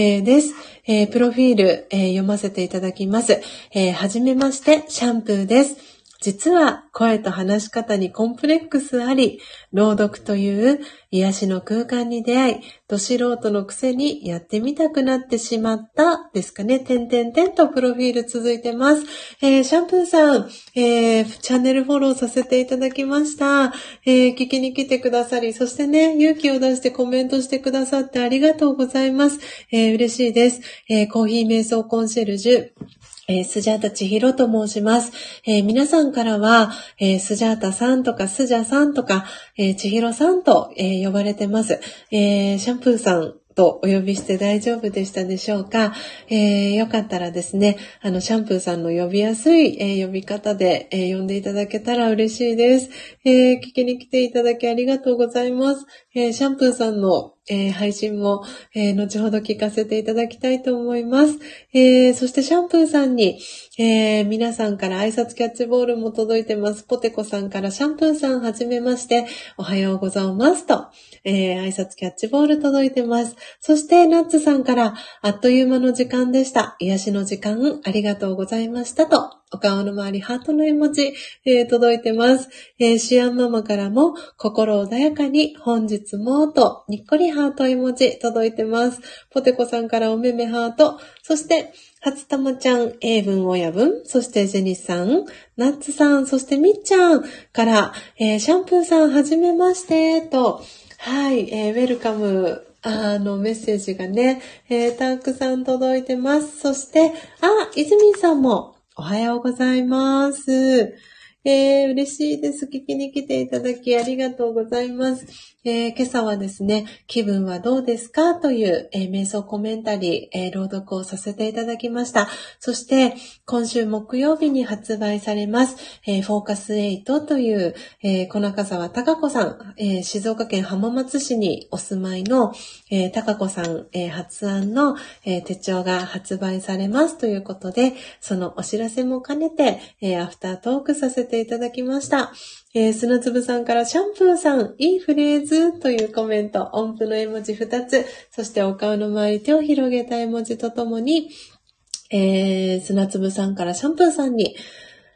えー、です、えプロフィール、え読ませていただきます。えはじめまして、シャンプーです。実は声と話し方にコンプレックスあり、朗読という癒しの空間に出会い、ど素人のくせにやってみたくなってしまったですかね。てんてんてんとプロフィール続いてます。えー、シャンプーさん、えー、チャンネルフォローさせていただきました。えー、聞きに来てくださり、そしてね、勇気を出してコメントしてくださってありがとうございます。え嬉しいです。えコーヒー瞑想コンシェルジュ、えー、スジャータ千尋と申します。えー、皆さんからは、えー、スジャータさんとかスジャさんとか、えー、千尋さんと、えー、呼ばれてます。えー、シャンプーさんとお呼びして大丈夫でしたでしょうか、えー、よかったらですね、あの、シャンプーさんの呼びやすい、えー、呼び方で、えー、呼んでいただけたら嬉しいです、え聞きに来ていただきありがとうございます。えシャンプーさんのえ、配信も、え、後ほど聞かせていただきたいと思います。え、そしてシャンプーさんに、え皆さんから挨拶キャッチボールも届いてます。ポテコさんからシャンプーさんはじめまして、おはようございますと、え挨拶キャッチボール届いてます。そしてナッツさんから、あっという間の時間でした。癒しの時間、ありがとうございましたと、お顔の周り、ハートの絵文字、えー、届いてます。えー、シアンママからも、心穏やかに、本日も、と、にっこりハート絵文字、届いてます。ポテコさんからおめめハート、そして、初玉ちゃん、英文親文、そしてジェニスさん、ナッツさん、そしてみっちゃんから、えー、シャンプーさん、はじめまして、と、はい、えー、ウェルカム、あの、メッセージがね、えー、たくさん届いてます。そして、あ、泉さんも、おはようございます。えー、嬉しいです。聞きに来ていただきありがとうございます。えー、今朝はですね、気分はどうですかという、えー、瞑想コメンタリー、えー、朗読をさせていただきました。そして、今週木曜日に発売されます、えフォーカス8という、え小中沢隆子さん、え静岡県浜松市にお住まいの、え高子さん、え発案の、え手帳が発売されますということで、そのお知らせも兼ねて、えアフタートークさせていただきました。えー、砂粒さんからシャンプーさん、いいフレーズというコメント、音符の絵文字2つ、そしてお顔の周り手を広げた絵文字とともに、えー、砂粒さんからシャンプーさんに、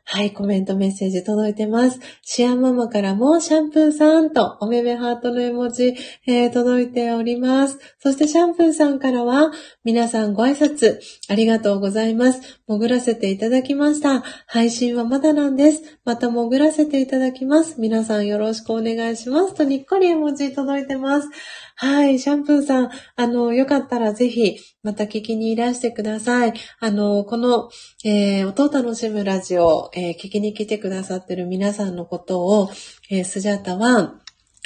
はい、コメントメッセージ届いてます。シアママからもシャンプーさんとおめめハートの絵文字、えー、届いております。そしてシャンプーさんからは皆さんご挨拶ありがとうございます。潜らせていただきました。配信はまだなんです。また潜らせていただきます。皆さんよろしくお願いしますとにっこり絵文字届いてます。はい、シャンプーさん、あの、よかったらぜひ、また聞きにいらしてください。あの、この、えー、音を楽しむラジオ、えー、聞きに来てくださってる皆さんのことを、えー、スジャータは、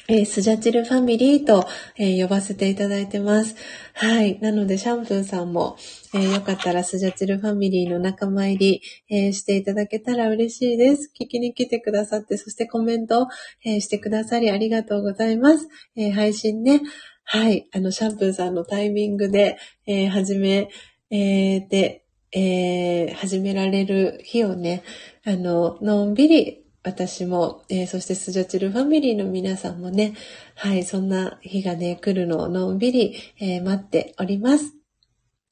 えー、スジャチルファミリーと、えー、呼ばせていただいてます。はい。なので、シャンプーさんも、えー、よかったらスジャチルファミリーの仲間入り、えしていただけたら嬉しいです。聞きに来てくださって、そしてコメント、えしてくださりありがとうございます。え配信ね、はい。あの、シャンプーさんのタイミングで、え始め、えで、え始められる日をね、あの、のんびり私も、えー、そしてスジャチルファミリーの皆さんもね、はい、そんな日がね、来るのをのんびり、えー、待っております。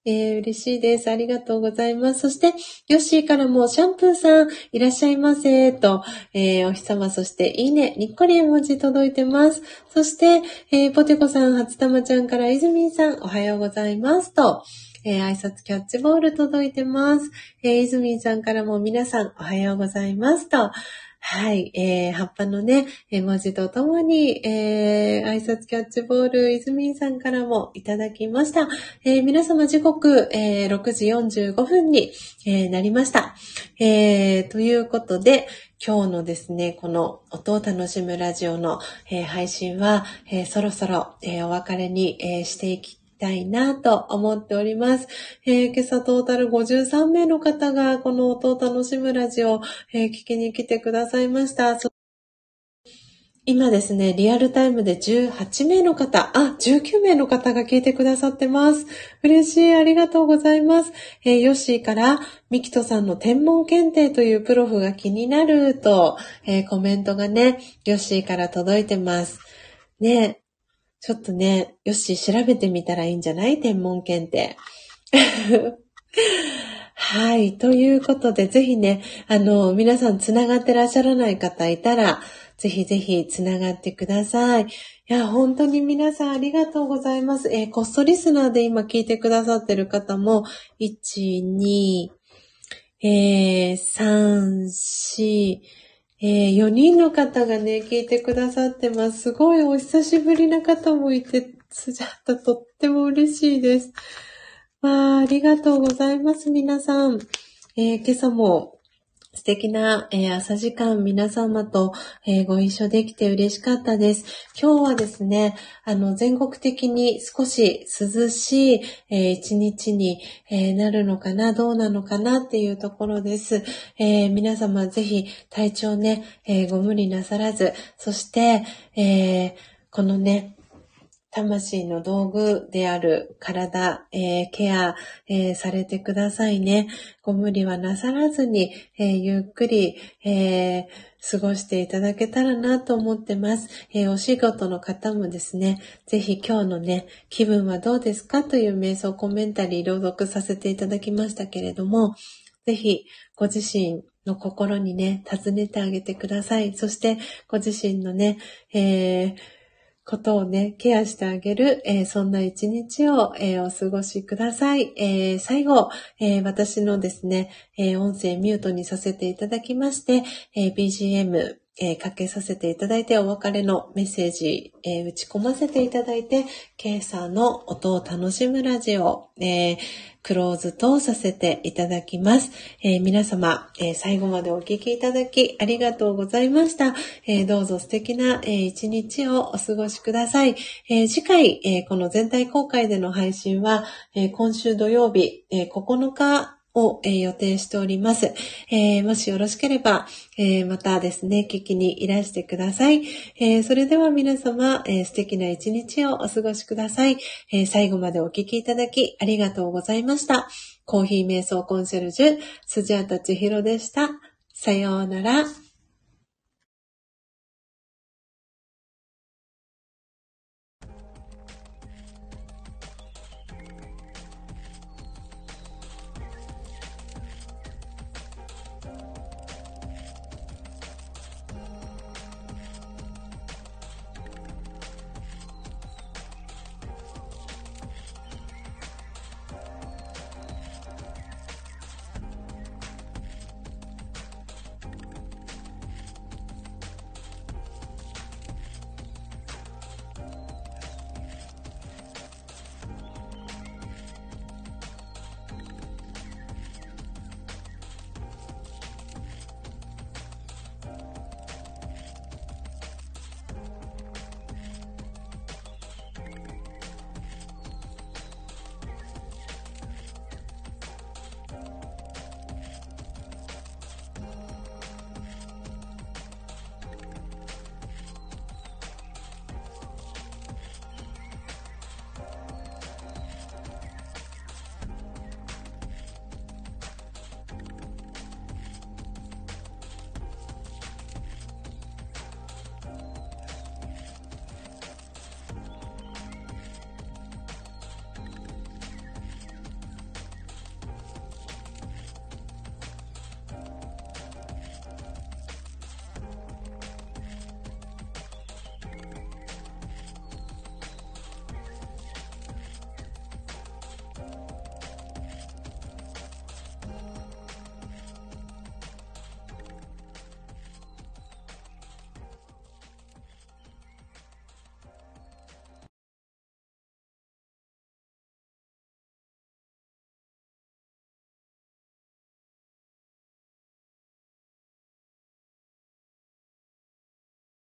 えー、嬉しいです。ありがとうございます。そして、ヨッシーからも、シャンプーさん、いらっしゃいませ、と、えー、お日様、そして、いいね、にっこり絵文字届いてます。そして、えー、ポテコさん、初玉ちゃんから、イズミンさん、おはようございます、と、えー、挨拶キャッチボール届いてます。えー、イズミンさんからも皆さん、おはようございます、と、はい、えー、葉っぱのね、文字とともに、えー、挨拶キャッチボール、泉さんからもいただきました。えー、皆様時刻、えー、6時45分に、えー、なりました。えー、ということで、今日のですね、この音を楽しむラジオの、えー、配信は、えー、そろそろ、えー、お別れに、えー、していきたいなと思っております。えー、今朝トータル53名の方がこの音を楽しむラジオ、えー、聞きに来てくださいました。今ですね、リアルタイムで18名の方、あ、19名の方が聞いてくださってます。嬉しい、ありがとうございます。えー、ヨッシーから、ミキトさんの天文検定というプロフが気になると、えー、コメントがね、ヨッシーから届いてます。ね、ちょっとね、よし、調べてみたらいいんじゃない？天文検定。はい。ということで、ぜひね、あの、皆さん繋がってらっしゃらない方いたら、ぜひぜひ繋がってください。いや、本当に皆さんありがとうございます。えー、コストリスナーで今聞いてくださってる方も、1、2、えー、3、4、えー、4人の方がね、聞いてくださってます。すごいお久しぶりな方もいて、スジャータとっても嬉しいです。わあ、ありがとうございます、皆さん。えー、今朝も素敵な、えー、朝時間皆様と、えー、ご一緒できて嬉しかったです。今日はですね、あの、全国的に少し涼しい、えー、一日に、えなるのかな、どうなのかなっていうところです。え皆様ぜひ体調ね、えご無理なさらず、そして、えこのね、魂の道具である体、えー、ケア、えー、されてくださいね。ご無理はなさらずに、えー、ゆっくり、え過ごしていただけたらなと思ってます。えお仕事の方もですね、ぜひ今日のね、気分はどうですかという瞑想コメンタリー朗読させていただきましたけれども、ぜひご自身の心にね、尋ねてあげてください。そしてご自身のね、えーことをね、ケアしてあげる、えー、そんな一日を、えー、お過ごしください。えー、最後、え私のですね、え音声ミュートにさせていただきまして、え BGM、えかけさせていただいてお別れのメッセージ、え打ち込ませていただいて、ケイさんの音を楽しむラジオ、えクローズとさせていただきます。え、皆様、え、最後までお聞きいただきありがとうございました。え、どうぞ素敵な、え一日をお過ごしください。え次回、えこの全体公開での配信は、え今週土曜日、え9日を、えー、予定しております。えー、もしよろしければ、えー、またですね、聞きにいらしてください。えそれでは皆様、え素敵な一日をお過ごしください、え最後までお聞きいただきありがとうございました。コーヒー瞑想コンシェルジュ、スジャータチヒロでした。さようなら。